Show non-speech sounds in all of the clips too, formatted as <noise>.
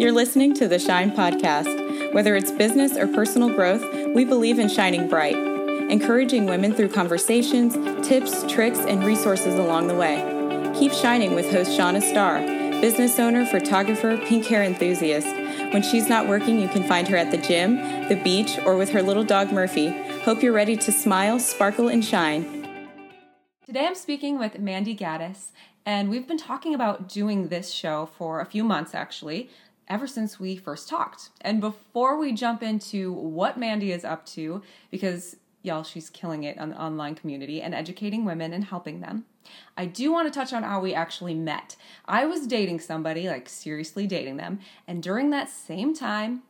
You're listening to the Shine Podcast. Whether it's business or personal growth, we believe in shining bright, encouraging women through conversations, tips, tricks, and resources along the way. Keep shining with host Shanna Star, business owner, photographer, pink hair enthusiast. When she's not working, you can find her at the gym, the beach, or with her little dog Murphy. Hope you're ready to smile, sparkle, and shine. Today I'm speaking with Mandy Gaddis, and we've been talking about doing this show for a few months actually ever since we first talked. And before we jump into what Mandy is up to, because y'all, she's killing it on the online community and educating women and helping them, I do want to touch on how we actually met. I was dating somebody, like seriously dating them, and during that same time,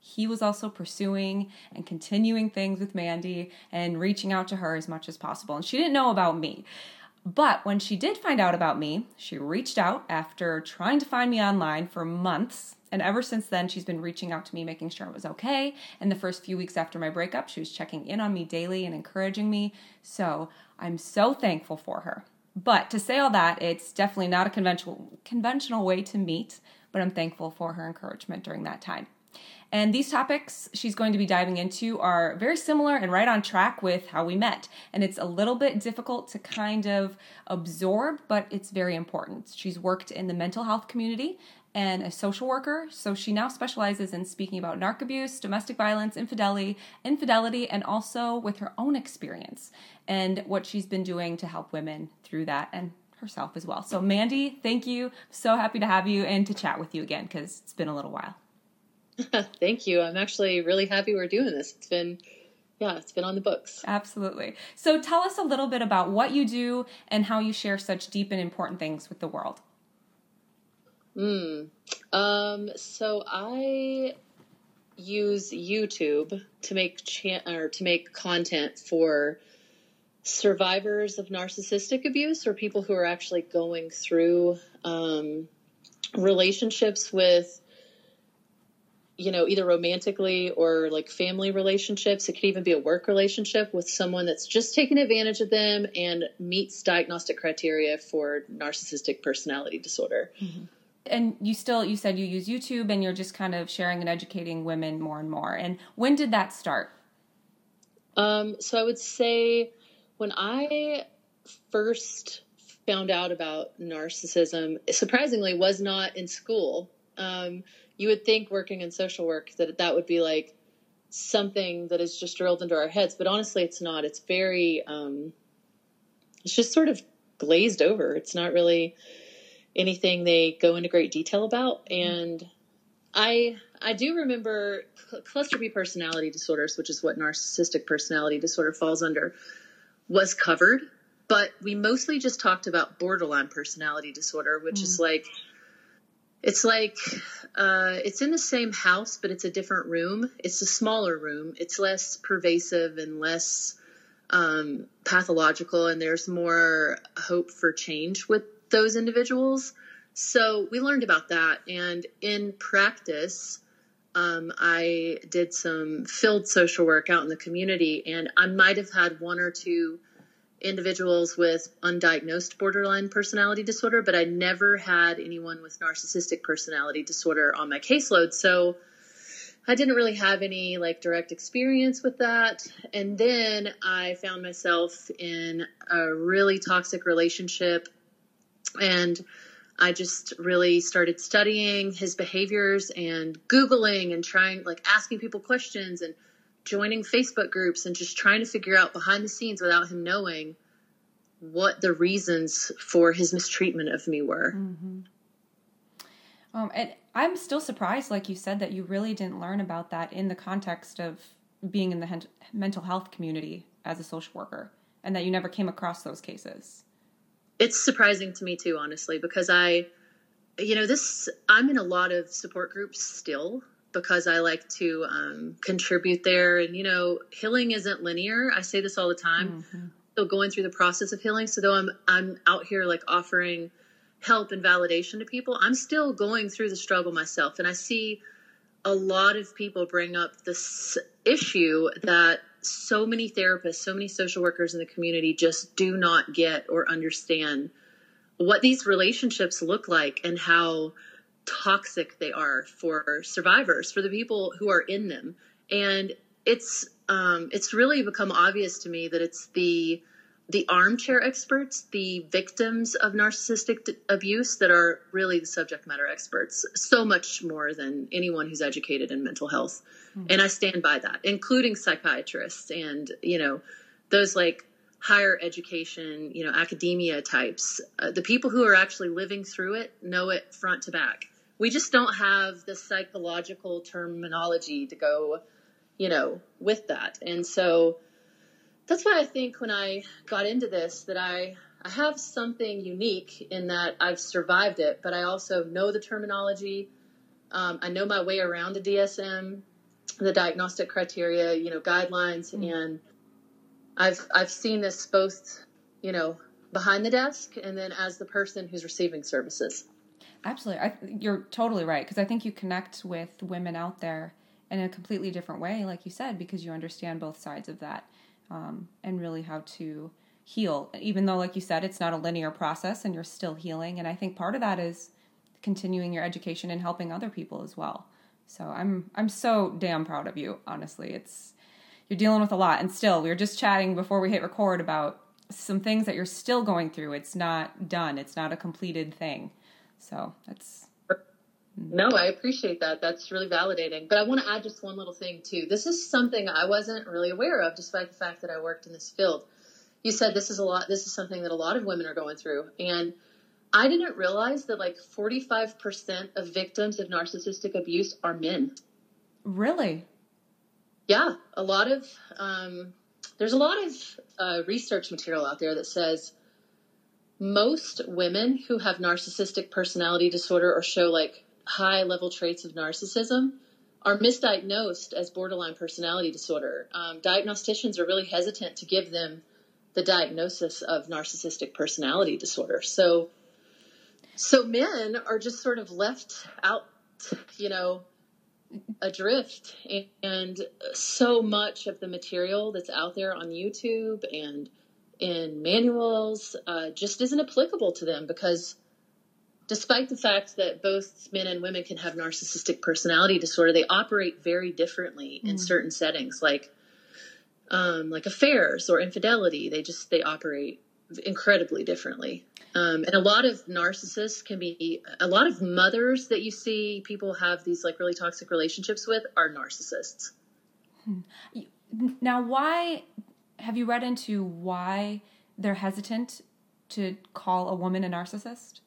he was also pursuing and continuing things with Mandy and reaching out to her as much as possible. And she didn't know about me. But when she did find out about me, she reached out after trying to find me online for months. And ever since then, she's been reaching out to me, making sure it was okay. In the first few weeks after my breakup, she was checking in on me daily and encouraging me. So I'm so thankful for her. But to say all that, it's definitely not a conventional conventional way to meet, but I'm thankful for her encouragement during that time. And these topics she's going to be diving into are very similar and right on track with how we met. And it's a little bit difficult to kind of absorb, but it's very important. She's worked in the mental health community and a social worker, so she now specializes in speaking about narc abuse, domestic violence, infidelity, infidelity, and also with her own experience and what she's been doing to help women through that and herself as well. So, Mandy, thank you. So happy to have you and to chat with you again because it's been a little while. <laughs> Thank you. I'm actually really happy we're doing this. It's been yeah, it's been on the books. Absolutely. So tell us a little bit about what you do and how you share such deep and important things with the world. Hmm. Um, so I use YouTube to make cha- or to make content for survivors of narcissistic abuse or people who are actually going through um, relationships with you know, either romantically or like family relationships. It could even be a work relationship with someone that's just taking advantage of them and meets diagnostic criteria for narcissistic personality disorder. Mm-hmm. And you still, you said you use YouTube and you're just kind of sharing and educating women more and more. And when did that start? Um, so I would say when I first found out about narcissism, surprisingly, was not in school. Um, you would think working in social work that that would be like something that is just drilled into our heads, but honestly, it's not. It's very, um, it's just sort of glazed over. It's not really anything they go into great detail about. And I, I do remember cluster B personality disorders, which is what narcissistic personality disorder falls under, was covered. But we mostly just talked about borderline personality disorder, which mm. is like it's like uh, it's in the same house, but it's a different room. It's a smaller room. It's less pervasive and less um, pathological, and there's more hope for change with those individuals. So we learned about that, and in practice, um, I did some field social work out in the community, and I might have had one or two individuals with undiagnosed borderline personality disorder, but I never had anyone with narcissistic personality disorder on my caseload. So I didn't really have any like direct experience with that. And then I found myself in a really toxic relationship and I just really started studying his behaviors and Googling and trying, like asking people questions and joining Facebook groups and just trying to figure out behind the scenes without him knowing what the reasons for his mistreatment of me were. Mm-hmm. Um, and I'm still surprised, like you said, that you really didn't learn about that in the context of being in the hen- mental health community as a social worker, and that you never came across those cases. It's surprising to me too, honestly, because I, you know, this I'm in a lot of support groups still because I like to um, contribute there. And, you know, healing isn't linear. I say this all the time. Mm-hmm. Still going through the process of healing. So though I'm, I'm out here like offering help and validation to people, I'm still going through the struggle myself. And I see a lot of people bring up this issue that so many therapists, so many social workers in the community just do not get or understand what these relationships look like and how toxic they are for survivors, for the people who are in them. And it's um, it's really become obvious to me that it's the the armchair experts, the victims of narcissistic d- abuse that are really the subject matter experts, so much more than anyone who's educated in mental health. Mm-hmm. And I stand by that, including psychiatrists and, you know, those like higher education, you know, academia types. Uh, the people who are actually living through it know it front to back. We just don't have the psychological terminology to go, you know, with that. And so, that's why I think when I got into this that I I have something unique in that I've survived it, but I also know the terminology. Um, I know my way around the DSM, the diagnostic criteria, you know, guidelines, mm-hmm. and I've I've seen this both, you know, behind the desk and then as the person who's receiving services. Absolutely, I, you're totally right because I think you connect with women out there in a completely different way, like you said, because you understand both sides of that um, and really how to heal. Even though, like you said, it's not a linear process and you're still healing. And I think part of that is continuing your education and helping other people as well. So I'm I'm so damn proud of you. Honestly, it's you're dealing with a lot, and still we were just chatting before we hit record about some things that you're still going through. It's not done. It's not a completed thing. So that's no, I appreciate that. That's really validating. But I want to add just one little thing too. This is something I wasn't really aware of, despite the fact that I worked in this field. You said this is a lot. This is something that a lot of women are going through, and I didn't realize that like 45% of victims of narcissistic abuse are men. Really? Yeah, a lot of um, there's a lot of uh, research material out there that says most women who have narcissistic personality disorder or show like high level traits of narcissism are misdiagnosed as borderline personality disorder. Um, diagnosticians are really hesitant to give them the diagnosis of narcissistic personality disorder. So, so men are just sort of left out, you know, adrift. And so much of the material that's out there on YouTube and in manuals uh, just isn't applicable to them because despite the fact that both men and women can have narcissistic personality disorder, they operate very differently mm. in certain settings, like um, like affairs or infidelity. They just they operate incredibly differently. Um, and a lot of narcissists can be a lot of mothers that you see people have these like really toxic relationships with are narcissists. Hmm. Now, why have you read into why they're hesitant to call a woman a narcissist?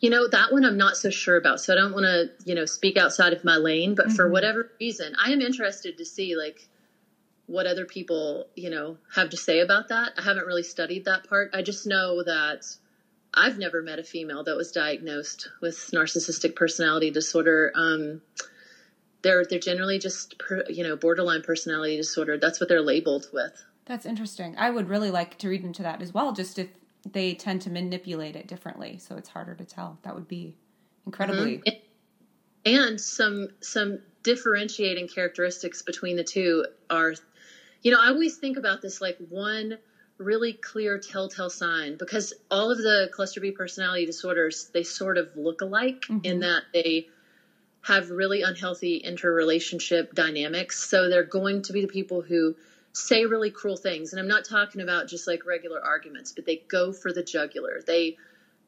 You know, that one I'm not so sure about. So I don't want to, you know, speak outside of my lane, but mm-hmm. for whatever reason, I am interested to see like what other people, you know, have to say about that. I haven't really studied that part. I just know that I've never met a female that was diagnosed with narcissistic personality disorder. Um, they're they're generally just per, you know borderline personality disorder. That's what they're labeled with. That's interesting. I would really like to read into that as well. Just if they tend to manipulate it differently, so it's harder to tell. That would be incredibly. Mm-hmm. And some some differentiating characteristics between the two are, you know, I always think about this like one really clear telltale sign because all of the cluster B personality disorders they sort of look alike mm-hmm. in that they have really unhealthy interrelationship dynamics. So they're going to be the people who say really cruel things. And i'm not talking about just like regular arguments but they go for the jugular. They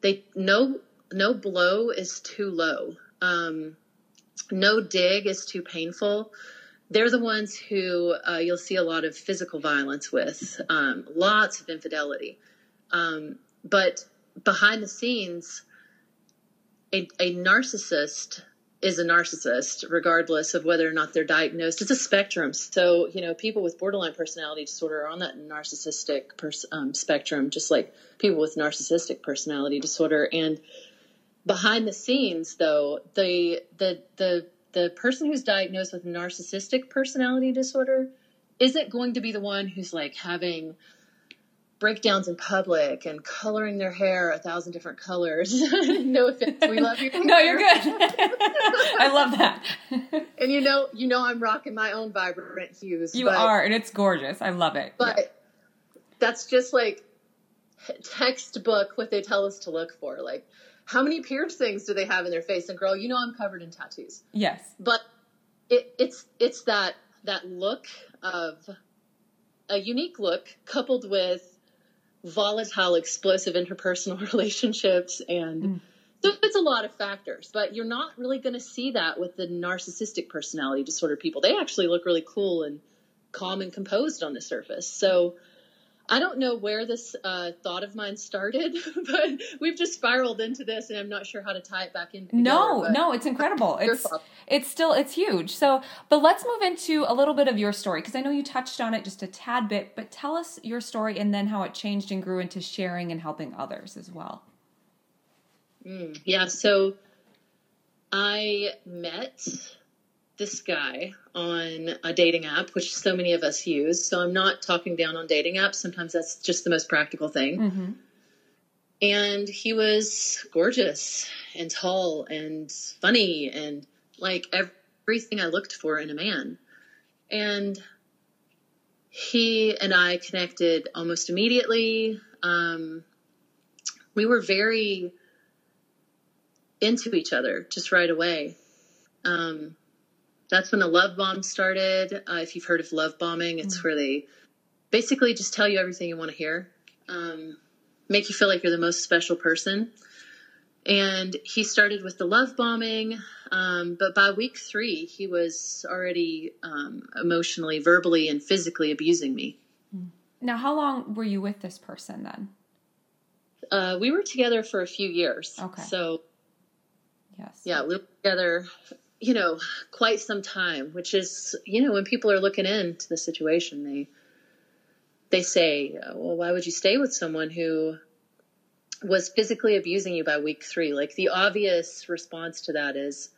they no no blow is too low. Um, no dig is too painful. They're the ones who uh, you'll see a lot of physical violence with um, lots of infidelity. Um, but behind the scenes a, a narcissist is a narcissist, regardless of whether or not they're diagnosed. It's a spectrum. So, you know, people with borderline personality disorder are on that narcissistic pers- um, spectrum, just like people with narcissistic personality disorder. And behind the scenes, though, the the the the person who's diagnosed with narcissistic personality disorder isn't going to be the one who's like having breakdowns in public and coloring their hair a thousand different colors. <laughs> no offense, we love you. <laughs> no, you're good. <laughs> I love that. and you know, you know, I'm rocking my own vibrant hues. You but, are, and it's gorgeous. I love it. But yeah. that's just like textbook what they tell us to look for. Like how many piercings do they have in their face? And girl, you know I'm covered in tattoos. Yes. But it, it's it's that that look of a unique look coupled with volatile, explosive interpersonal <laughs> relationships and mm. so it's a lot of factors, but you're not really going to see that with the narcissistic personality disorder people. They actually look really cool and calm and composed on the surface. So I don't know where this uh, thought of mine started, <laughs> but we've just spiraled into this, and I'm not sure how to tie it back in. No, no, it's incredible. <laughs> It's it's still it's huge. So, but let's move into a little bit of your story because I know you touched on it just a tad bit. But tell us your story and then how it changed and grew into sharing and helping others as well. Mm, yeah. So I met this guy on a dating app, which so many of us use. So I'm not talking down on dating apps. Sometimes that's just the most practical thing. Mm-hmm. And he was gorgeous and tall and funny and like everything I looked for in a man. And he and I connected almost immediately. Um, we were very into each other just right away. Um, that's when the love bomb started. Uh, if you've heard of love bombing, it's mm-hmm. where they basically just tell you everything you want to hear, um, make you feel like you're the most special person. And he started with the love bombing, um, but by week three, he was already um, emotionally, verbally, and physically abusing me. Mm. Now, how long were you with this person then? Uh, we were together for a few years. Okay. So, yes. Yeah, we were together you know, quite some time, which is, you know, when people are looking into the situation, they they say, well, why would you stay with someone who was physically abusing you by week three? Like the obvious response to that is,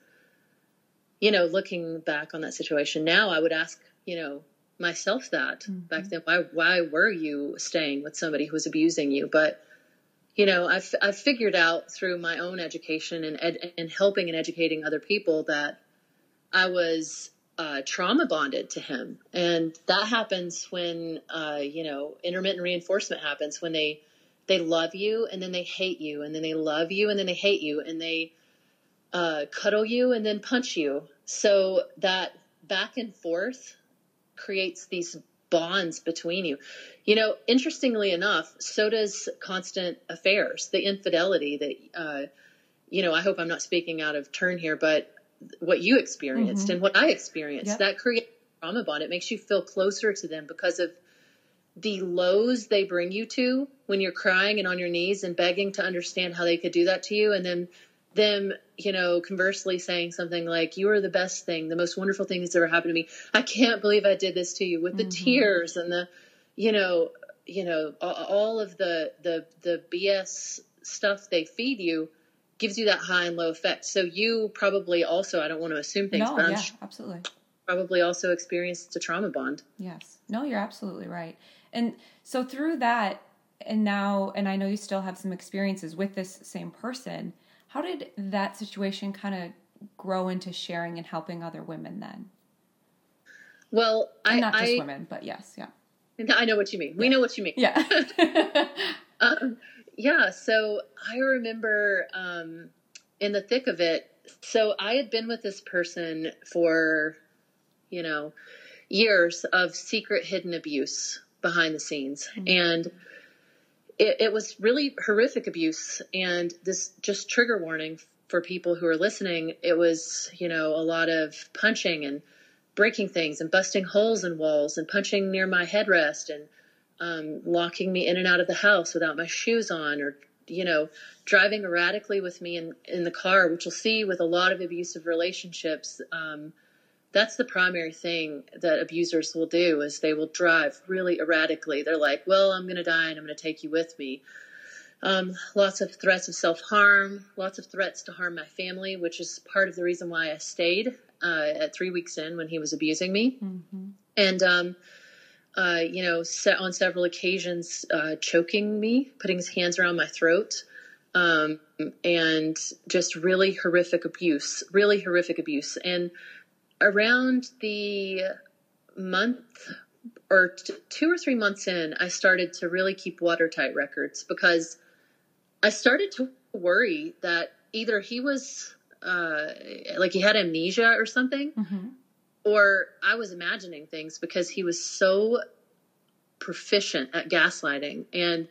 you know, looking back on that situation now, I would ask, you know, myself that mm-hmm. back then. Why why were you staying with somebody who was abusing you? But you know, I've, I've figured out through my own education and, ed, and helping and educating other people that I was uh, trauma bonded to him. And that happens when, uh, you know, intermittent reinforcement happens when they, they love you and then they hate you and then they love you and then they hate you and they uh, cuddle you and then punch you. So that back and forth creates these bonds between you. You know, interestingly enough, so does constant affairs, the infidelity that, uh, you know, I hope I'm not speaking out of turn here, but what you experienced mm-hmm. and what I experienced, yep. that creates trauma bond. It makes you feel closer to them because of the lows they bring you to when you're crying and on your knees and begging to understand how they could do that to you. And then them, you know, conversely saying something like, You are the best thing, the most wonderful thing that's ever happened to me. I can't believe I did this to you with the mm-hmm. tears and the, you know, you know, all of the the the BS stuff they feed you gives you that high and low effect. So you probably also, I don't want to assume things, no, but yeah, sure absolutely. Probably also experienced a trauma bond. Yes. No, you're absolutely right. And so through that, and now, and I know you still have some experiences with this same person how did that situation kind of grow into sharing and helping other women then? Well, I not just I, women, but yes, yeah. I know what you mean. Yeah. We know what you mean. Yeah. <laughs> um, yeah. So I remember um, in the thick of it. So I had been with this person for, you know, years of secret hidden abuse behind the scenes, mm-hmm. and it, it was really horrific abuse. And this just trigger warning for people who are listening. It was, you know, a lot of punching and breaking things and busting holes in walls and punching near my headrest and um, locking me in and out of the house without my shoes on or you know driving erratically with me in, in the car which you'll see with a lot of abusive relationships um, that's the primary thing that abusers will do is they will drive really erratically. They're like well i'm going to die and i'm going to take you with me. Um, lots of threats of self-harm lots of threats to harm my family which is part of the reason why i stayed uh, at three weeks in when he was abusing me. Mm-hmm. and um, uh, you know set on several occasions uh, choking me putting his hands around my throat um, and just really horrific abuse really horrific abuse. And around the month or t- two or three months in, I started to really keep watertight records because I started to worry that either he was uh, like he had amnesia or something, Mm-hmm. or I was imagining things because he was so proficient at gaslighting and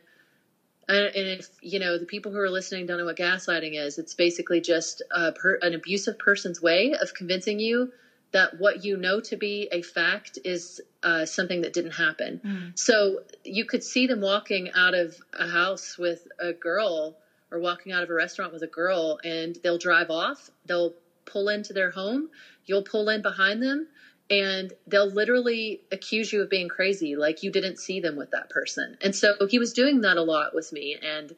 and if you know the people who are listening don't know what gaslighting is, it's basically just a per, an abusive person's way of convincing you that what you know to be a fact is uh, something that didn't happen. Mm. So you could see them walking out of a house with a girl or walking out of a restaurant with a girl, and they'll drive off. They'll pull into their home. You'll pull in behind them, and they'll literally accuse you of being crazy, like you didn't see them with that person. And so he was doing that a lot with me. And,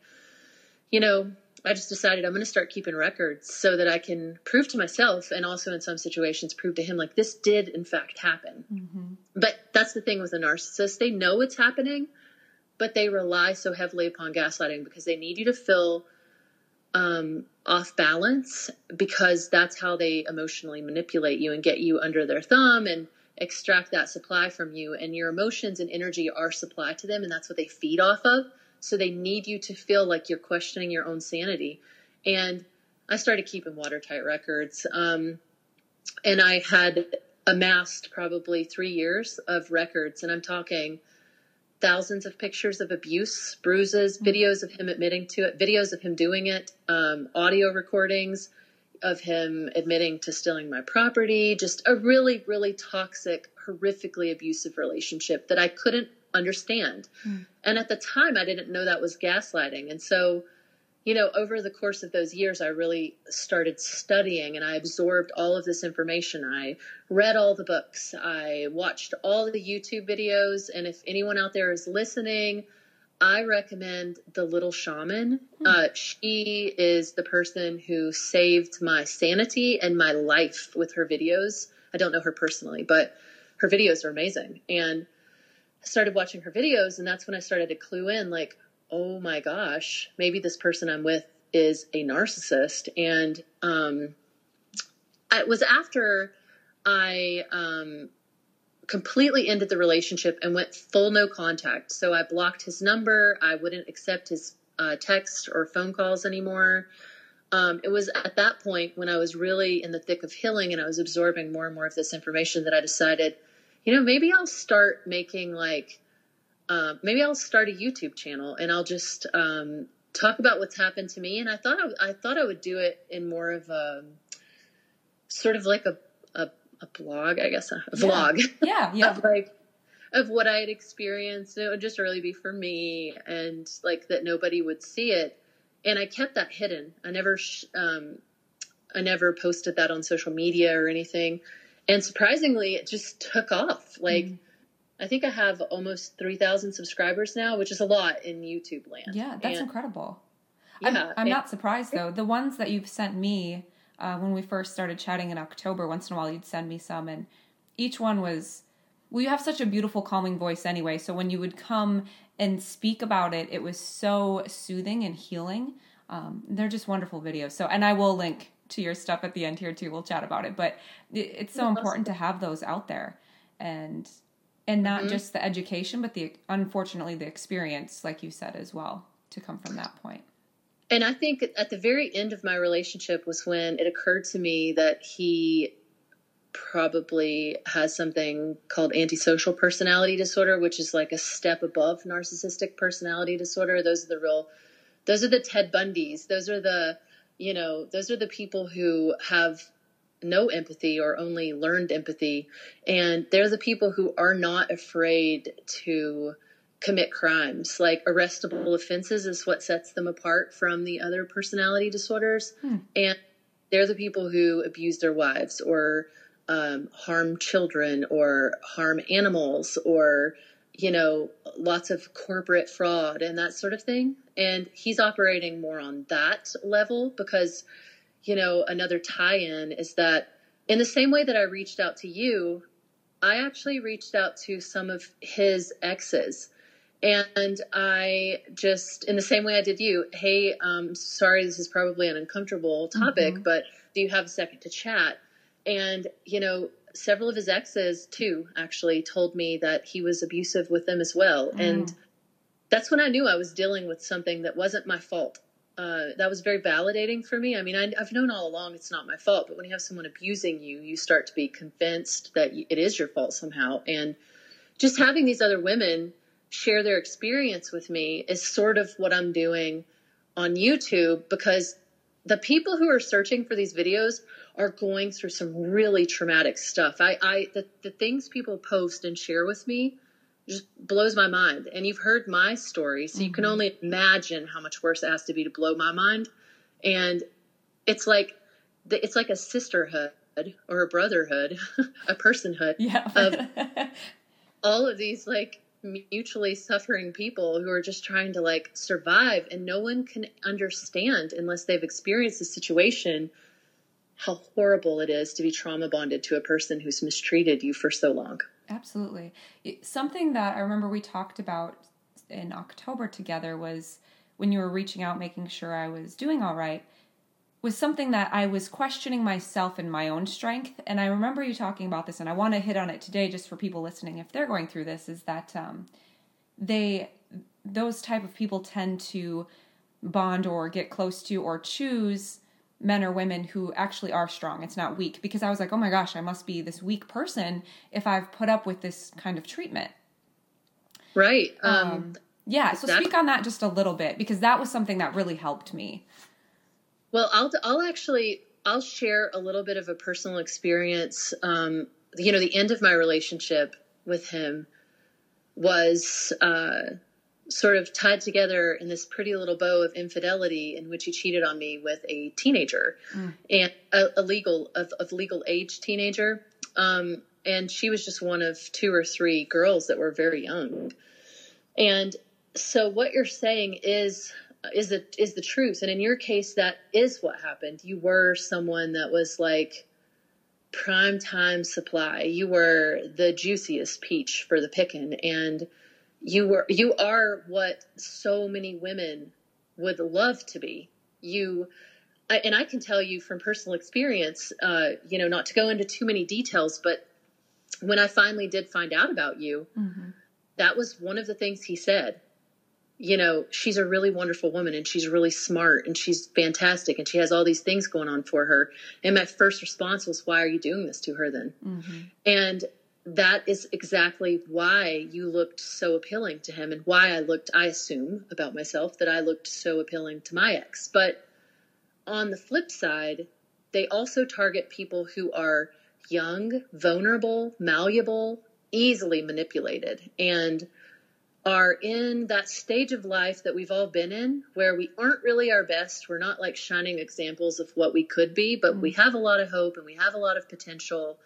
you know, I just decided I'm going to start keeping records so that I can prove to myself and also in some situations prove to him, like, this did in fact happen. Mm-hmm. But that's the thing with a narcissist. They know it's happening, but they rely so heavily upon gaslighting because they need you to feel um, off balance because that's how they emotionally manipulate you and get you under their thumb and extract that supply from you. And your emotions and energy are supply to them, and that's what they feed off of. So they need you to feel like you're questioning your own sanity. And I started keeping watertight records. Um, and I had amassed probably three years of records, and I'm talking thousands of pictures of abuse, bruises, videos of him admitting to it, videos of him doing it, um, audio recordings of him admitting to stealing my property, just a really, really toxic, horrifically abusive relationship that I couldn't understand. Mm. And at the time, I didn't know that was gaslighting. And so, you know, over the course of those years, I really started studying and I absorbed all of this information. I read all the books, I watched all the YouTube videos. And if anyone out there is listening, I recommend The Little Shaman. Uh, she is the person who saved my sanity and my life with her videos. I don't know her personally, but her videos are amazing. And started watching her videos, and that's when I started to clue in like, oh my gosh, maybe this person I'm with is a narcissist. And um, it was after I um, completely ended the relationship and went full no contact. So I blocked his number. I wouldn't accept his uh, text or phone calls anymore. Um, it was at that point when I was really in the thick of healing and I was absorbing more and more of this information that I decided, you know, maybe I'll start making like, uh, maybe I'll start a YouTube channel and I'll just um, talk about what's happened to me. And I thought I, I thought I would do it in more of a sort of like a a, a blog, I guess, a vlog <laughs> Yeah, <laughs> yeah. of like of what I had experienced. It would just really be for me, and like that nobody would see it. And I kept that hidden. I never, sh- um, I never posted that on social media or anything. And surprisingly, it just took off. Like, Mm. I think I have almost three thousand subscribers now, which is a lot in YouTube land. Yeah, that's And- incredible. yeah. I'm, I'm and- not surprised though. The ones that you've sent me uh, when we first started chatting in October, once in a while you'd send me some, and each one was. Well, you have such a beautiful, calming voice anyway. So when you would come and speak about it, it was so soothing and healing. Um, they're just wonderful videos. So, and I will link to your stuff at the end here too. We'll chat about it. But it's so important to have those out there, and and not Mhm. just the education, but the unfortunately the experience, like you said as well, to come from that point. And I think at the very end of my relationship was when it occurred to me that he probably has something called antisocial personality disorder, which is like a step above narcissistic personality disorder. Those are the real, those are the Ted Bundys. Those are the, you know, those are the people who have no empathy or only learned empathy. And they're the people who are not afraid to commit crimes. Like arrestable offenses is what sets them apart from the other personality disorders. Hmm. And they're the people who abuse their wives or um, harm children or harm animals or, you know, lots of corporate fraud and that sort of thing. And he's operating more on that level because, you know, another tie in is that in the same way that I reached out to you, I actually reached out to some of his exes. And I just, in the same way I did you, hey, um, sorry, this is probably an uncomfortable topic, Mhm. but do you have a second to chat? And, you know, several of his exes, too, actually told me that he was abusive with them as well. Mm. And that's when I knew I was dealing with something that wasn't my fault. uh, that was very validating for me. I mean, I, have known all along it's not my fault, but when you have someone abusing you, you start to be convinced that it is your fault somehow. And just having these other women share their experience with me is sort of what I'm doing on YouTube because the people who are searching for these videos are going through some really traumatic stuff. I, I the, the things people post and share with me just blows my mind. And you've heard my story, so you can mm-hmm. only imagine how much worse it has to be to blow my mind. And it's like it's like a sisterhood or a brotherhood, <laughs> a personhood yeah. of <laughs> all of these like mutually suffering people who are just trying to like survive and no one can understand unless they've experienced the situation how horrible it is to be trauma bonded to a person who's mistreated you for so long. Absolutely. Something that I remember we talked about in October together was when you were reaching out, making sure I was doing all right, was something that I was questioning myself and my own strength. And I remember you talking about this, and I want to hit on it today just for people listening if they're going through this, is that um, they, those type of people tend to bond or get close to or choose men or women who actually are strong. It's not weak because I was like, oh my gosh, I must be this weak person if I've put up with this kind of treatment. Right. Um, um yeah. So speak on that just a little bit because that was something that really helped me. Well, I'll I'll actually I'll share a little bit of a personal experience. Um, you know, the end of my relationship with him was uh, sort of tied together in this pretty little bow of infidelity in which he cheated on me with a teenager mm. and a, a, legal of, of, legal age teenager um, and she was just one of two or three girls that were very young and so what you're saying is is the is the truth. And in your case that is what happened. You were someone that was like prime time supply. You were the juiciest peach for the picking and you were you are what so many women would love to be. You I, and i can tell you from personal experience uh, you know not to go into too many details but when i finally did find out about you mm-hmm. that was one of the things he said you know she's a really wonderful woman and she's really smart and she's fantastic and she has all these things going on for her and my first response was why are you doing this to her then mm-hmm. and that is exactly why you looked so appealing to him and why I looked, I assume about myself that I looked so appealing to my ex. But on the flip side, they also target people who are young, vulnerable, malleable, easily manipulated, and are in that stage of life that we've all been in where we aren't really our best. We're not like shining examples of what we could be, but we mm. have a lot of hope and we have a lot of potential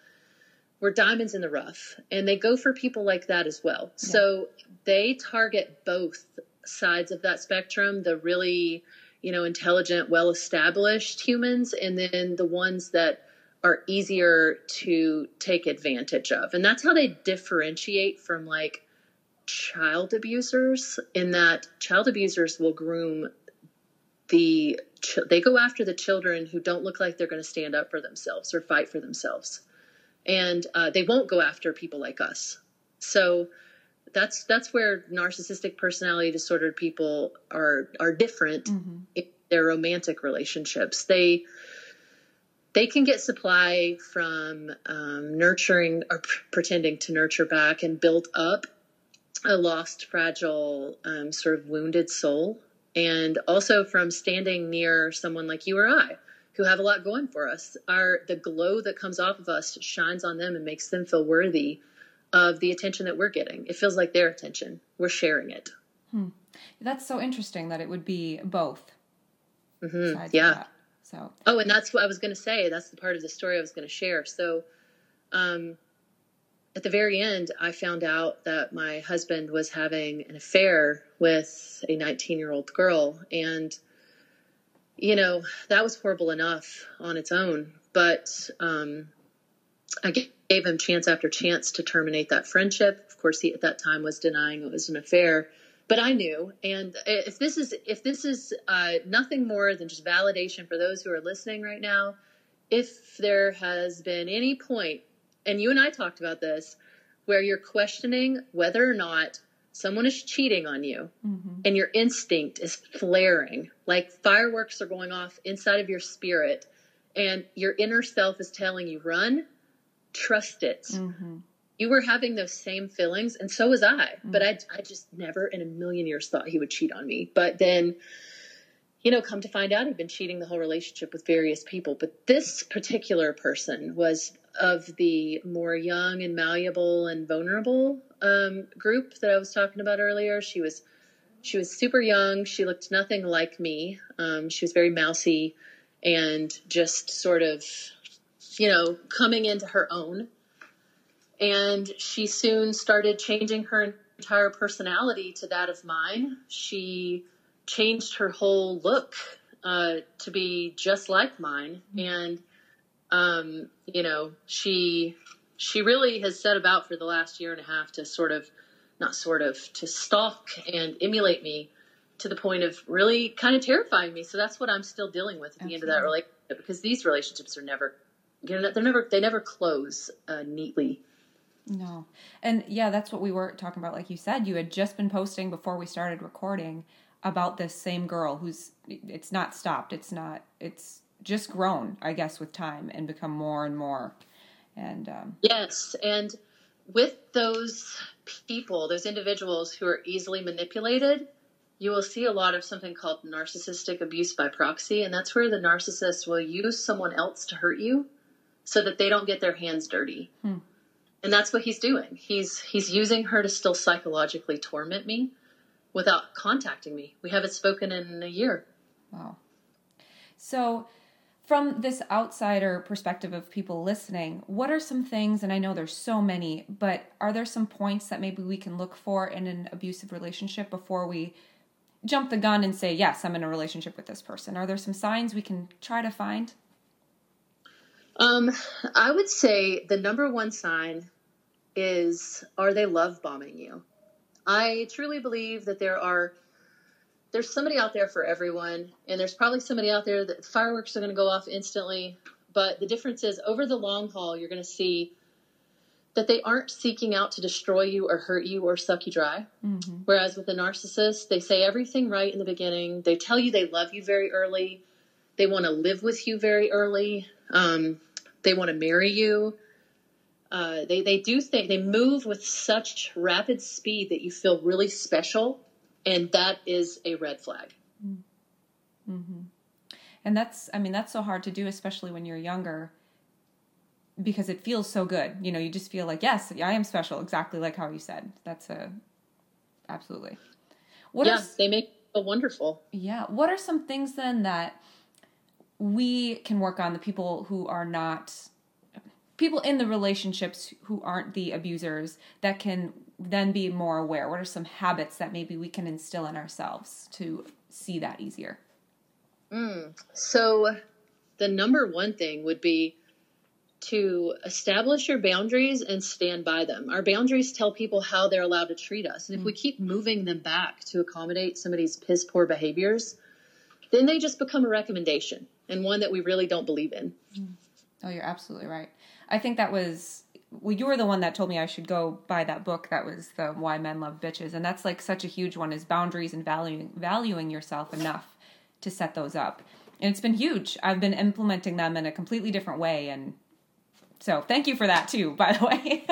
we're diamonds in the rough and they go for people like that as well yeah. so they target both sides of that spectrum the really you know intelligent well established humans and then the ones that are easier to take advantage of and that's how they differentiate from like child abusers in that child abusers will groom the they go after the children who don't look like they're going to stand up for themselves or fight for themselves and uh, they won't go after people like us. So that's that's where narcissistic personality disordered people are are different mm-hmm. in their romantic relationships. They they can get supply from um, nurturing or p- pretending to nurture back and build up a lost, fragile, um, sort of wounded soul, and also from standing near someone like you or I who have a lot going for us. Our the glow that comes off of us shines on them and makes them feel worthy of the attention that we're getting. It feels like their attention. We're sharing it. Hmm. That's so interesting that it would be both. Mm-hmm. Yeah. So. Oh, and that's what I was going to say. That's the part of the story I was going to share. So, um, at the very end, I found out that my husband was having an affair with a 19 year old girl, and you know, that was horrible enough on its own. But um, I gave him chance after chance to terminate that friendship. Of course, he at that time was denying it was an affair. But I knew, and if this is if this is uh, nothing more than just validation for those who are listening right now, if there has been any point, and you and I talked about this, where you're questioning whether or not someone is cheating on you mm-hmm. and your instinct is flaring like fireworks are going off inside of your spirit and your inner self is telling you run trust it mm-hmm. you were having those same feelings and so was i mm-hmm. but I, I just never in a million years thought he would cheat on me but then you know come to find out he'd been cheating the whole relationship with various people but this particular person was of the more young and malleable and vulnerable um, group that I was talking about earlier. She was she was super young. She looked nothing like me. Um, she was very mousy and just sort of, you know, coming into her own. And she soon started changing her entire personality to that of mine. She changed her whole look uh, to be just like mine. And, um, you know, she she really has set about for the last year and a half to sort of, not sort of, to stalk and emulate me to the point of really kind of terrifying me. So that's what I'm still dealing with at the end of that relationship because these relationships are never, you know, they're never, they never close uh, neatly. No. And yeah, that's what we were talking about. Like you said, you had just been posting before we started recording about this same girl who's, it's not stopped. It's not, it's just grown, I guess, with time and become more and more and um, yes, and with those people, those individuals who are easily manipulated, you will see a lot of something called narcissistic abuse by proxy, and that's where the narcissist will use someone else to hurt you so that they don't get their hands dirty. Hmm. And that's what he's doing. He's he's using her to still psychologically torment me without contacting me. We haven't spoken in a year. Wow. So from this outsider perspective of people listening, what are some things, and I know there's so many, but are there some points that maybe we can look for in an abusive relationship before we jump the gun and say, yes, I'm in a relationship with this person? Are there some signs we can try to find? Um, I would say the number one sign is are they love bombing you? I truly believe that there are there's somebody out there for everyone, and there's probably somebody out there that fireworks are going to go off instantly. But the difference is, over the long haul, you're going to see that they aren't seeking out to destroy you or hurt you or suck you dry. Mm-hmm. Whereas with a narcissist, they say everything right in the beginning. They tell you they love you very early. They want to live with you very early. Um, they want to marry you. Uh, they they do think they move with such rapid speed that you feel really special and that is a red flag. Mm-hmm. And that's, I mean, that's so hard to do, especially when you're younger, because it feels so good. You know, you just feel like, yes, I am special, exactly like how you said. That's a, absolutely. What yeah, are, they make a wonderful. Yeah. What are some things then that we can work on? The people who are not people in the relationships who aren't the abusers that can then be more aware? What are some habits that maybe we can instill in ourselves to see that easier? Mm. So, the number one thing would be to establish your boundaries and stand by them. Our boundaries tell people how they're allowed to treat us. And if we mm. keep moving them back to accommodate somebody's piss poor behaviors, then they just become a recommendation and one that we really don't believe in. Mm. Oh, you're absolutely right. I think that was well, you were the one that told me I should go buy that book. That was the Why Men Love Bitches, and that's like such a huge one is boundaries and valuing valuing yourself enough to set those up. And it's been huge. I've been implementing them in a completely different way, and so thank you for that too. <laughs> By the way,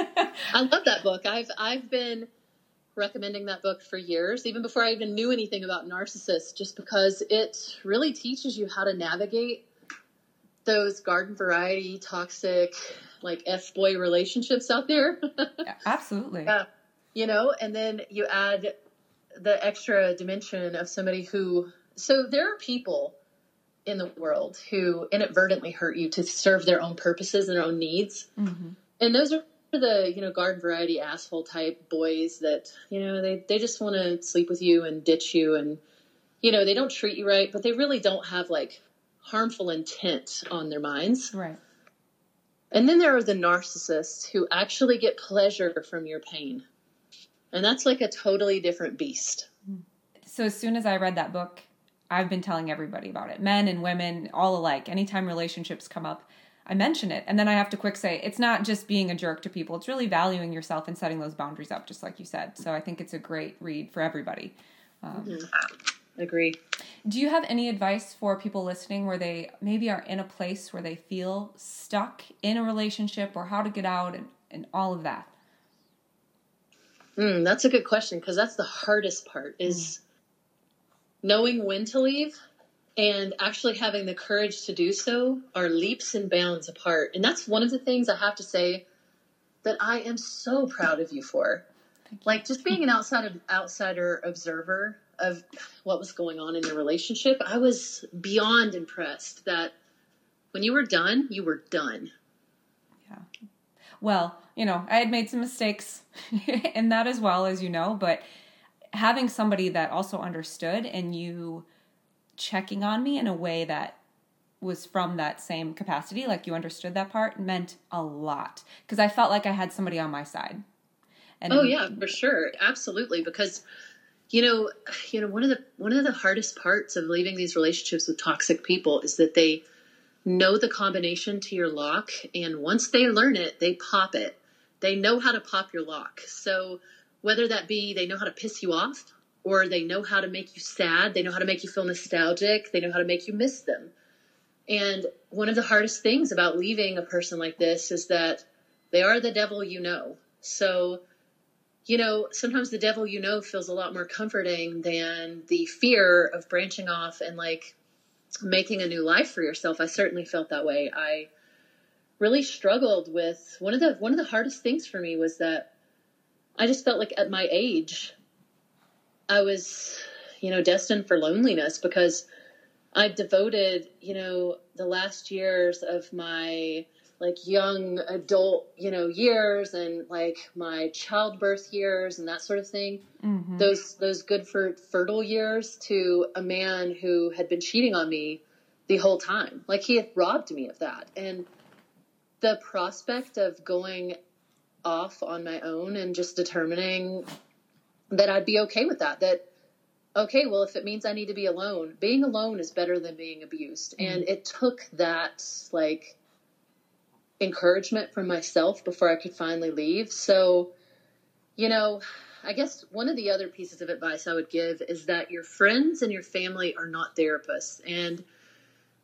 I love that book. I've I've been recommending that book for years, even before I even knew anything about narcissists, just because it really teaches you how to navigate those garden variety toxic like f boy relationships out there. <laughs> Absolutely. Yeah. You know, and then you add the extra dimension of somebody who. So there are people in the world who inadvertently hurt you to serve their own purposes and their own needs, mm-hmm. and those are the you know garden variety asshole type boys that you know they they just want to sleep with you and ditch you and you know they don't treat you right, but they really don't have like harmful intent on their minds. Right. And then there are the narcissists who actually get pleasure from your pain. And that's like a totally different beast. So as soon as I read that book, I've been telling everybody about it men and women, all alike. Anytime relationships come up, I mention it. And then I have to quick say, it's not just being a jerk to people, it's really valuing yourself and setting those boundaries up, just like you said. So I think it's a great read for everybody. Um, mm-hmm. Agree. Do you have any advice for people listening where they maybe are in a place where they feel stuck in a relationship or how to get out and, and all of that? Mm, that's a good question because that's the hardest part is mm. knowing when to leave and actually having the courage to do so are leaps and bounds apart. And that's one of the things I have to say that I am so proud of you for. You. Like just being an outsider outsider observer of what was going on in the relationship, I was beyond impressed that when you were done, you were done. Yeah. Well, you know, I had made some mistakes <laughs> in that as well, as you know, but having somebody that also understood and you checking on me in a way that was from that same capacity, like you understood that part, meant a lot because I felt like I had somebody on my side. And oh yeah, for sure, absolutely. Because you know, you know, one of the one of the hardest parts of leaving these relationships with toxic people is that they know the combination to your lock, and once they learn it, they pop it. They know how to pop your lock. So whether that be they know how to piss you off, or they know how to make you sad, they know how to make you feel nostalgic, they know how to make you miss them. And one of the hardest things about leaving a person like this is that they are the devil you know. So you know, sometimes the devil you know feels a lot more comforting than the fear of branching off and like making a new life for yourself. I certainly felt that way. I really struggled with one of the one of the hardest things for me was that I just felt like at my age I was, you know, destined for loneliness because I devoted, you know, the last years of my like young adult, you know, years and like my childbirth years and that sort of thing. Mm-hmm. Those those good for fertile years to a man who had been cheating on me the whole time. Like he had robbed me of that. And the prospect of going off on my own and just determining that I'd be okay with that. That okay, well, if it means I need to be alone, being alone is better than being abused. Mm-hmm. And it took that like encouragement from myself before I could finally leave. So, you know, I guess one of the other pieces of advice I would give is that your friends and your family are not therapists and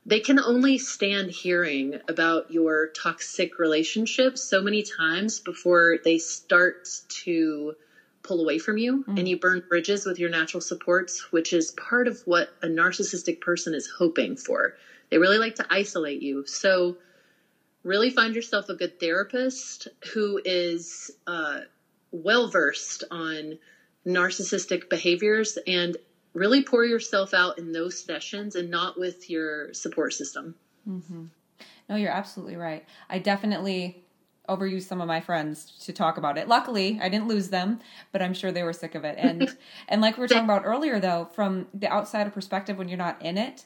they can only stand hearing about your toxic relationships so many times before they start to pull away from you mm. and you burn bridges with your natural supports, which is part of what a narcissistic person is hoping for. They really like to isolate you. So, really find yourself a good therapist who is uh, well versed on narcissistic behaviors and really pour yourself out in those sessions and not with your support system. Mm-hmm. No, you're absolutely right. I definitely overused some of my friends to talk about it. Luckily, I didn't lose them, but I'm sure they were sick of it. And <laughs> and like we were talking about earlier though, from the outsider perspective when you're not in it,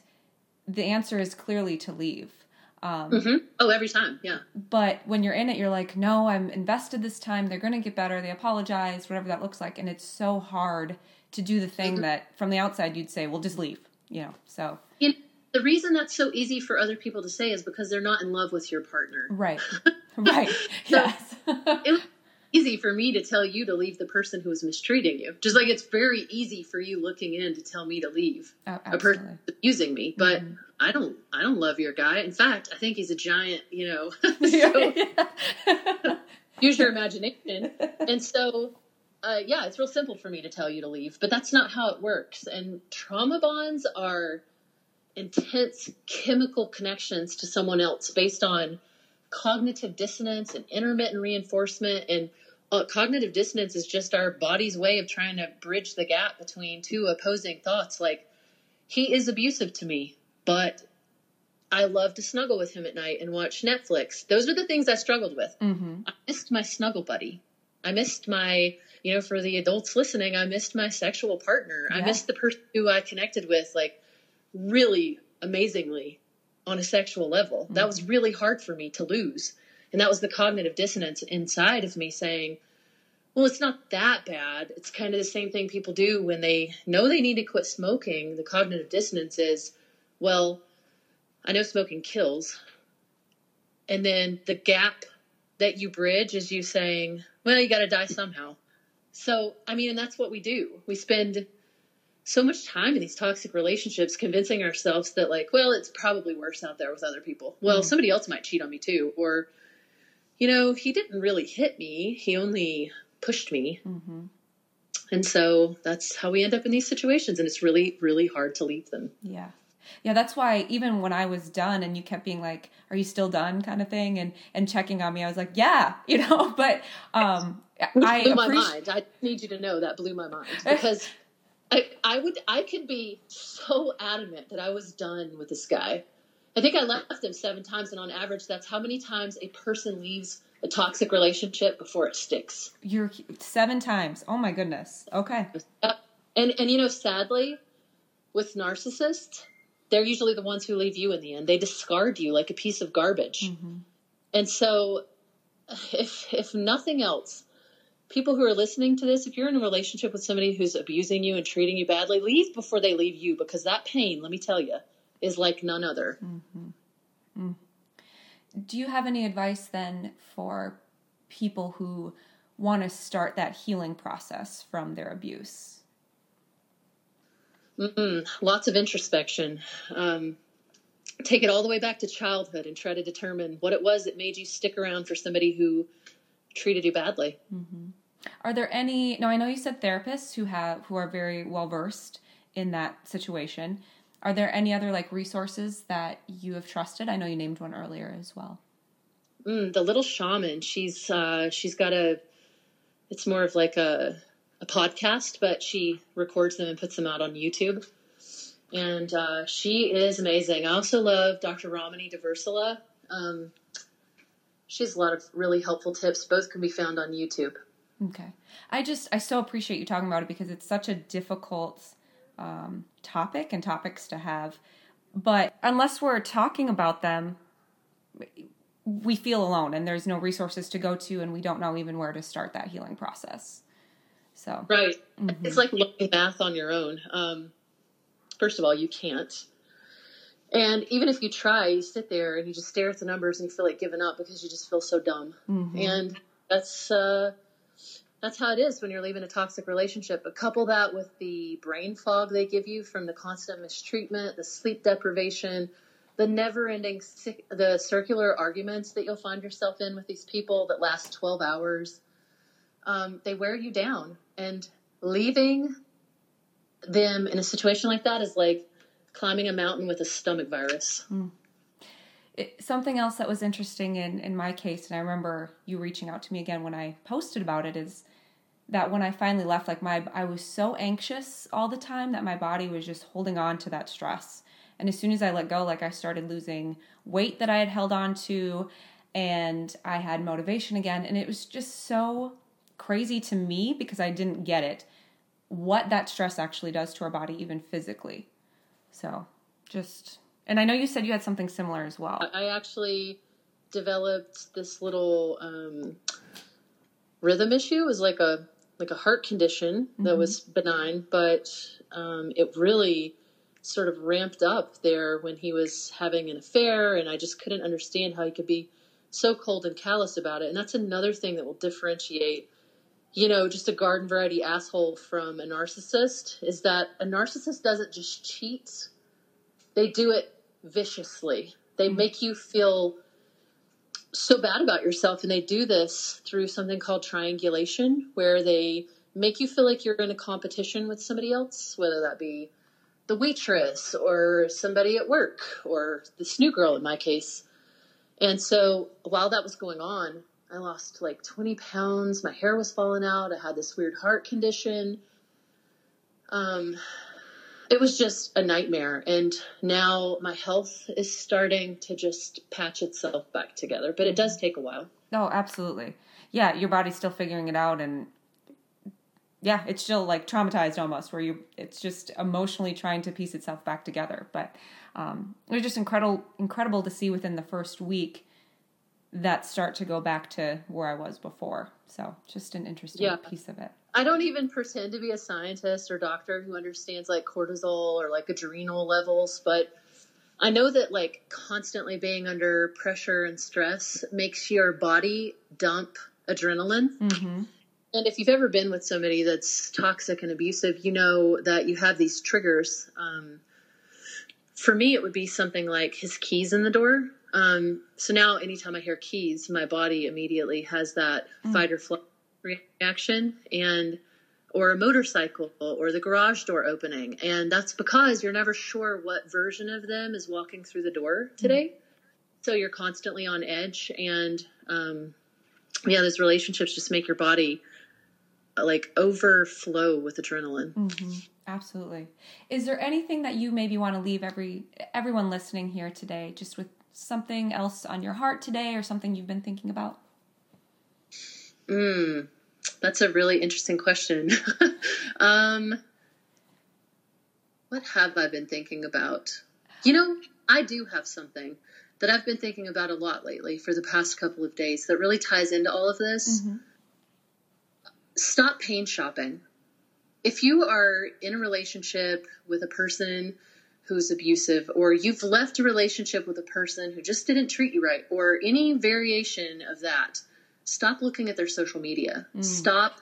the answer is clearly to leave. Um, mm-hmm. Oh, every time, yeah. But when you're in it, you're like, no, I'm invested this time. They're going to get better. They apologize, whatever that looks like, and it's so hard to do the thing mm-hmm. that from the outside you'd say, well, just leave, you know. So you know, the reason that's so easy for other people to say is because they're not in love with your partner, right? <laughs> Right. yes. <laughs> it, easy for me to tell you to leave the person who is mistreating you. Just like it's very easy for you looking in to tell me to leave oh, a person abusing me. But mm-hmm. I don't I don't love your guy. In fact, I think he's a giant, you know. <laughs> <laughs> so, <laughs> use your imagination. And so uh, yeah, it's real simple for me to tell you to leave, but that's not how it works. And trauma bonds are intense chemical connections to someone else based on cognitive dissonance and intermittent reinforcement and uh, cognitive dissonance is just our body's way of trying to bridge the gap between two opposing thoughts like he is abusive to me but i love to snuggle with him at night and watch netflix those are the things i struggled with mm-hmm. i missed my snuggle buddy i missed my you know for the adults listening i missed my sexual partner yeah. i missed the person who i connected with like really amazingly on a sexual level. Mm-hmm. That was really hard for me to lose. And that was the cognitive dissonance inside of me saying, well, it's not that bad. It's kind of the same thing people do when they know they need to quit smoking. The cognitive dissonance is, well, I know smoking kills. and then the gap that you bridge is you saying, well, you got to die somehow. So, I mean, and that's what we do. We spend so much time in these toxic relationships convincing ourselves that, like, well, it's probably worse out there with other people. Well, mm. somebody else might cheat on me too. Or, you know, he didn't really hit me, he only pushed me. Mm-hmm. And so that's how we end up in these situations. And it's really, really hard to leave them. Yeah. Yeah, that's why even when I was done and you kept being like, "Are you still done?" kind of thing, and and checking on me, I was like, "Yeah," <laughs> you know. But um, <laughs> Which I blew my mind. I need you to know that blew my mind <laughs> because I I would I could be so adamant that I was done with this guy. I think I left him seven times, and on average, that's how many times a person leaves a toxic relationship before it sticks. You're seven times. Oh my goodness. Okay. And and you know, sadly, with narcissists, they're usually the ones who leave you in the end. They discard you like a piece of garbage. Mm-hmm. And so, if if nothing else, people who are listening to this, if you're in a relationship with somebody who's abusing you and treating you badly, leave before they leave you because that pain, let me tell you, is like none other. Mm-hmm. Mm. Do you have any advice then for people who want to start that healing process from their abuse? Mm-mm, lots of introspection. Um, take it all the way back to childhood and try to determine what it was that made you stick around for somebody who treated you badly. Mm-hmm. Are there any? Now I know you said therapists who have who are very well versed in that situation. Are there any other like resources that you have trusted? I know you named one earlier as well. Mm, the little shaman. She's uh, she's got a. It's more of like a a podcast, but she records them and puts them out on YouTube. And uh, she is amazing. I also love Dr. Ramani Durvasula. Um, she has a lot of really helpful tips. Both can be found on YouTube. Okay. I just, I so appreciate you talking about it because it's such a difficult um, topic and topics to have. But unless we're talking about them, we feel alone and there's no resources to go to, and we don't know even where to start that healing process. So right, mm-hmm. it's like learning math on your own. Um, first of all, you can't. And even if you try, you sit there and you just stare at the numbers and you feel like giving up because you just feel so dumb. Mm-hmm. And that's uh, that's how it is when you're leaving a toxic relationship. But couple that with the brain fog they give you from the constant mistreatment, the sleep deprivation, the never-ending the circular arguments that you'll find yourself in with these people that last 12 hours. Um, they wear you down and leaving them in a situation like that is like climbing a mountain with a stomach virus. Mm. It, something else that was interesting in, in my case, and I remember you reaching out to me again when I posted about it, is that when I finally left, like my I was so anxious all the time that my body was just holding on to that stress. And as soon as I let go, like I started losing weight that I had held on to, and I had motivation again, and it was just so crazy to me because I didn't get it what that stress actually does to our body, even physically. So, just, and I know you said you had something similar as well. I actually developed this little um, rhythm issue. It was like a like a heart condition mm-hmm. that was benign, but um, it really sort of ramped up there when he was having an affair, and I just couldn't understand how he could be so cold and callous about it. And that's another thing that will differentiate you know, just a garden variety asshole from a narcissist is that a narcissist doesn't just cheat, they do it viciously. They mm-hmm. make you feel so bad about yourself, and they do this through something called triangulation, where they make you feel like you're in a competition with somebody else, whether that be the waitress or somebody at work or the new girl in my case. And so while that was going on, I lost like 20 pounds. My hair was falling out. I had this weird heart condition. Um, it was just a nightmare. And now my health is starting to just patch itself back together, but it does take a while. Oh, absolutely. Yeah, your body's still figuring it out. And yeah, it's still like traumatized almost, where you, it's just emotionally trying to piece itself back together. But um, it was just incredible, incredible to see within the first week that start to go back to where I was before. So just an interesting yeah. piece of it. I don't even pretend to be a scientist or doctor who understands like cortisol or like adrenal levels, but I know that like constantly being under pressure and stress makes your body dump adrenaline. Mm-hmm. And if you've ever been with somebody that's toxic and abusive, you know that you have these triggers. Um, for me, it would be something like his keys in the door. Um, so now, anytime I hear keys, my body immediately has that mm. fight or flight reaction, and or a motorcycle or the garage door opening, and that's because you're never sure what version of them is walking through the door today. Mm. So you're constantly on edge, and um, yeah, those relationships just make your body like overflow with adrenaline. Mm-hmm. Absolutely. Is there anything that you maybe want to leave every everyone listening here today, just with something else on your heart today, or something you've been thinking about? Hmm, that's a really interesting question. <laughs> um, what have I been thinking about? You know, I do have something that I've been thinking about a lot lately for the past couple of days that really ties into all of this. Mm-hmm stop pain shopping. If you are in a relationship with a person who's abusive, or you've left a relationship with a person who just didn't treat you right, or any variation of that, stop looking at their social media. Mm. Stop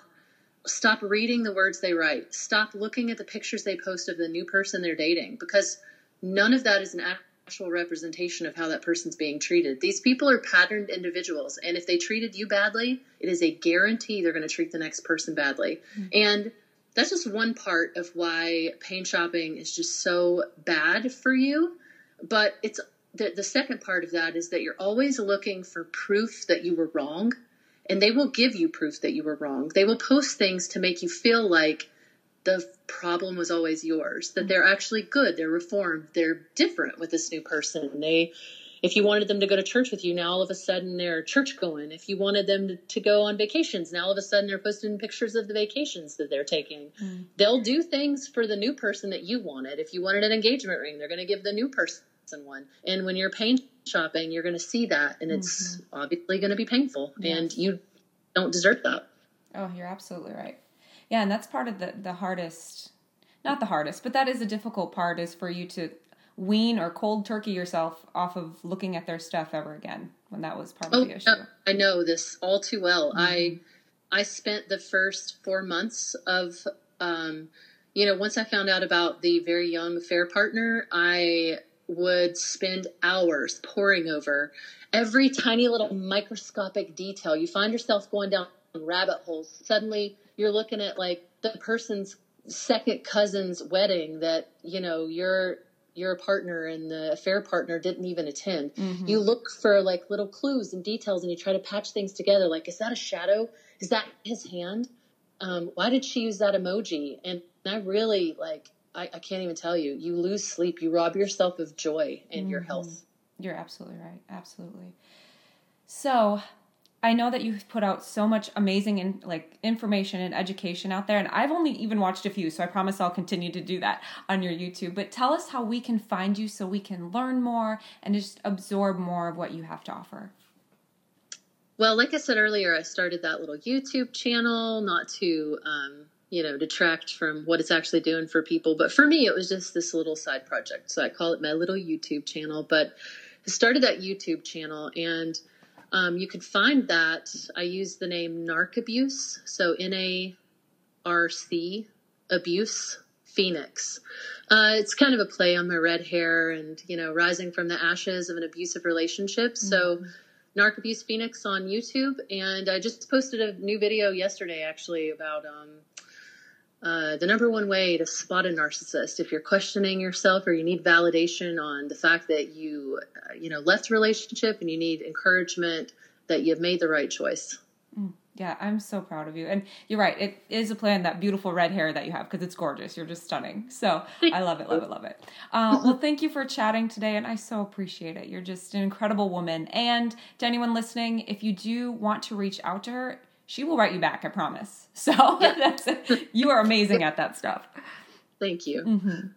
stop reading the words they write. Stop looking at the pictures they post of the new person they're dating because none of that is an actual representation of how that person's being treated. These people are patterned individuals, and if they treated you badly, it is a guarantee they're going to treat the next person badly. Mm-hmm. And that's just one part of why pain shopping is just so bad for you. But it's the, the second part of that is that you're always looking for proof that you were wrong, and they will give you proof that you were wrong. They will post things to make you feel like the problem was always yours that they're actually good they're reformed they're different with this new person. They if you wanted them to go to church with you now all of a sudden they're church going. If you wanted them to, go on vacations now all of a sudden they're posting pictures of the vacations that they're taking. Mm. they'll do things for the new person that you wanted. If you wanted an engagement ring they're going to give the new person one. And when you're pain shopping you're going to see that and it's mm-hmm. obviously going to be painful and you don't deserve that. Oh you're absolutely right. Yeah and that's part of the the hardest not the hardest but that is a difficult part is for you to wean or cold turkey yourself off of looking at their stuff ever again when that was part oh, of the issue. I know this all too well. Mm-hmm. i i spent the first four months of um you know once i found out about the very young affair partner i would spend hours poring over every tiny little microscopic detail you find yourself going down rabbit holes suddenly you're looking at like the person's second cousin's wedding that you know your your partner and the affair partner didn't even attend. Mm-hmm. You look for like little clues and details, and you try to patch things together. Like, is that a shadow? Is that his hand? Um, why did she use that emoji? And I really like. I, I, can't even tell you. You lose sleep. You rob yourself of joy and mm-hmm. your health. You're absolutely right. Absolutely. So, I know that you've put out so much amazing and like information and education out there, and I've only even watched a few, so I promise I'll continue to do that on your YouTube. But tell us how we can find you so we can learn more and just absorb more of what you have to offer. Well, like I said earlier, I started that little YouTube channel not to, um, you know, detract from what it's actually doing for people, but for me, it was just this little side project. So I call it my little YouTube channel. But I started that YouTube channel and um, you can find that. I use the name Narc Abuse, so N A R C Abuse Phoenix. Uh, it's kind of a play on my red hair and, you know, rising from the ashes of an abusive relationship. Mm-hmm. So, Narc Abuse Phoenix on YouTube. And I just posted a new video yesterday, actually, about um, uh, the number one way to spot a narcissist if you're questioning yourself or you need validation on the fact that you uh, you know left the relationship and you need encouragement that you've made the right choice. Mm, yeah i'm so proud of you. And you're right it is a plan that beautiful red hair that you have because it's gorgeous you're just stunning. So i love it love it love it. Uh, well <laughs> thank you for chatting today and i so appreciate it. You're just an incredible woman. And to anyone listening if you do want to reach out to her she will write you back, I promise. <laughs> So yeah. <laughs> that's you are amazing at that stuff. Thank you. Mm-hmm.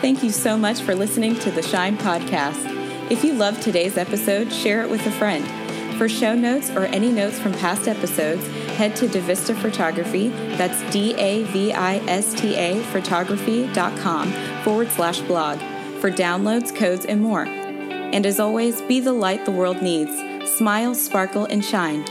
Thank you so much for listening to the Shine podcast. If you loved today's episode, share it with a friend. For show notes or any notes from past episodes, head to Davista Photography, that's D A V I S T A photography.com forward slash blog. for downloads, codes, and more. And as always, be the light the world needs. Smile, sparkle, and shine.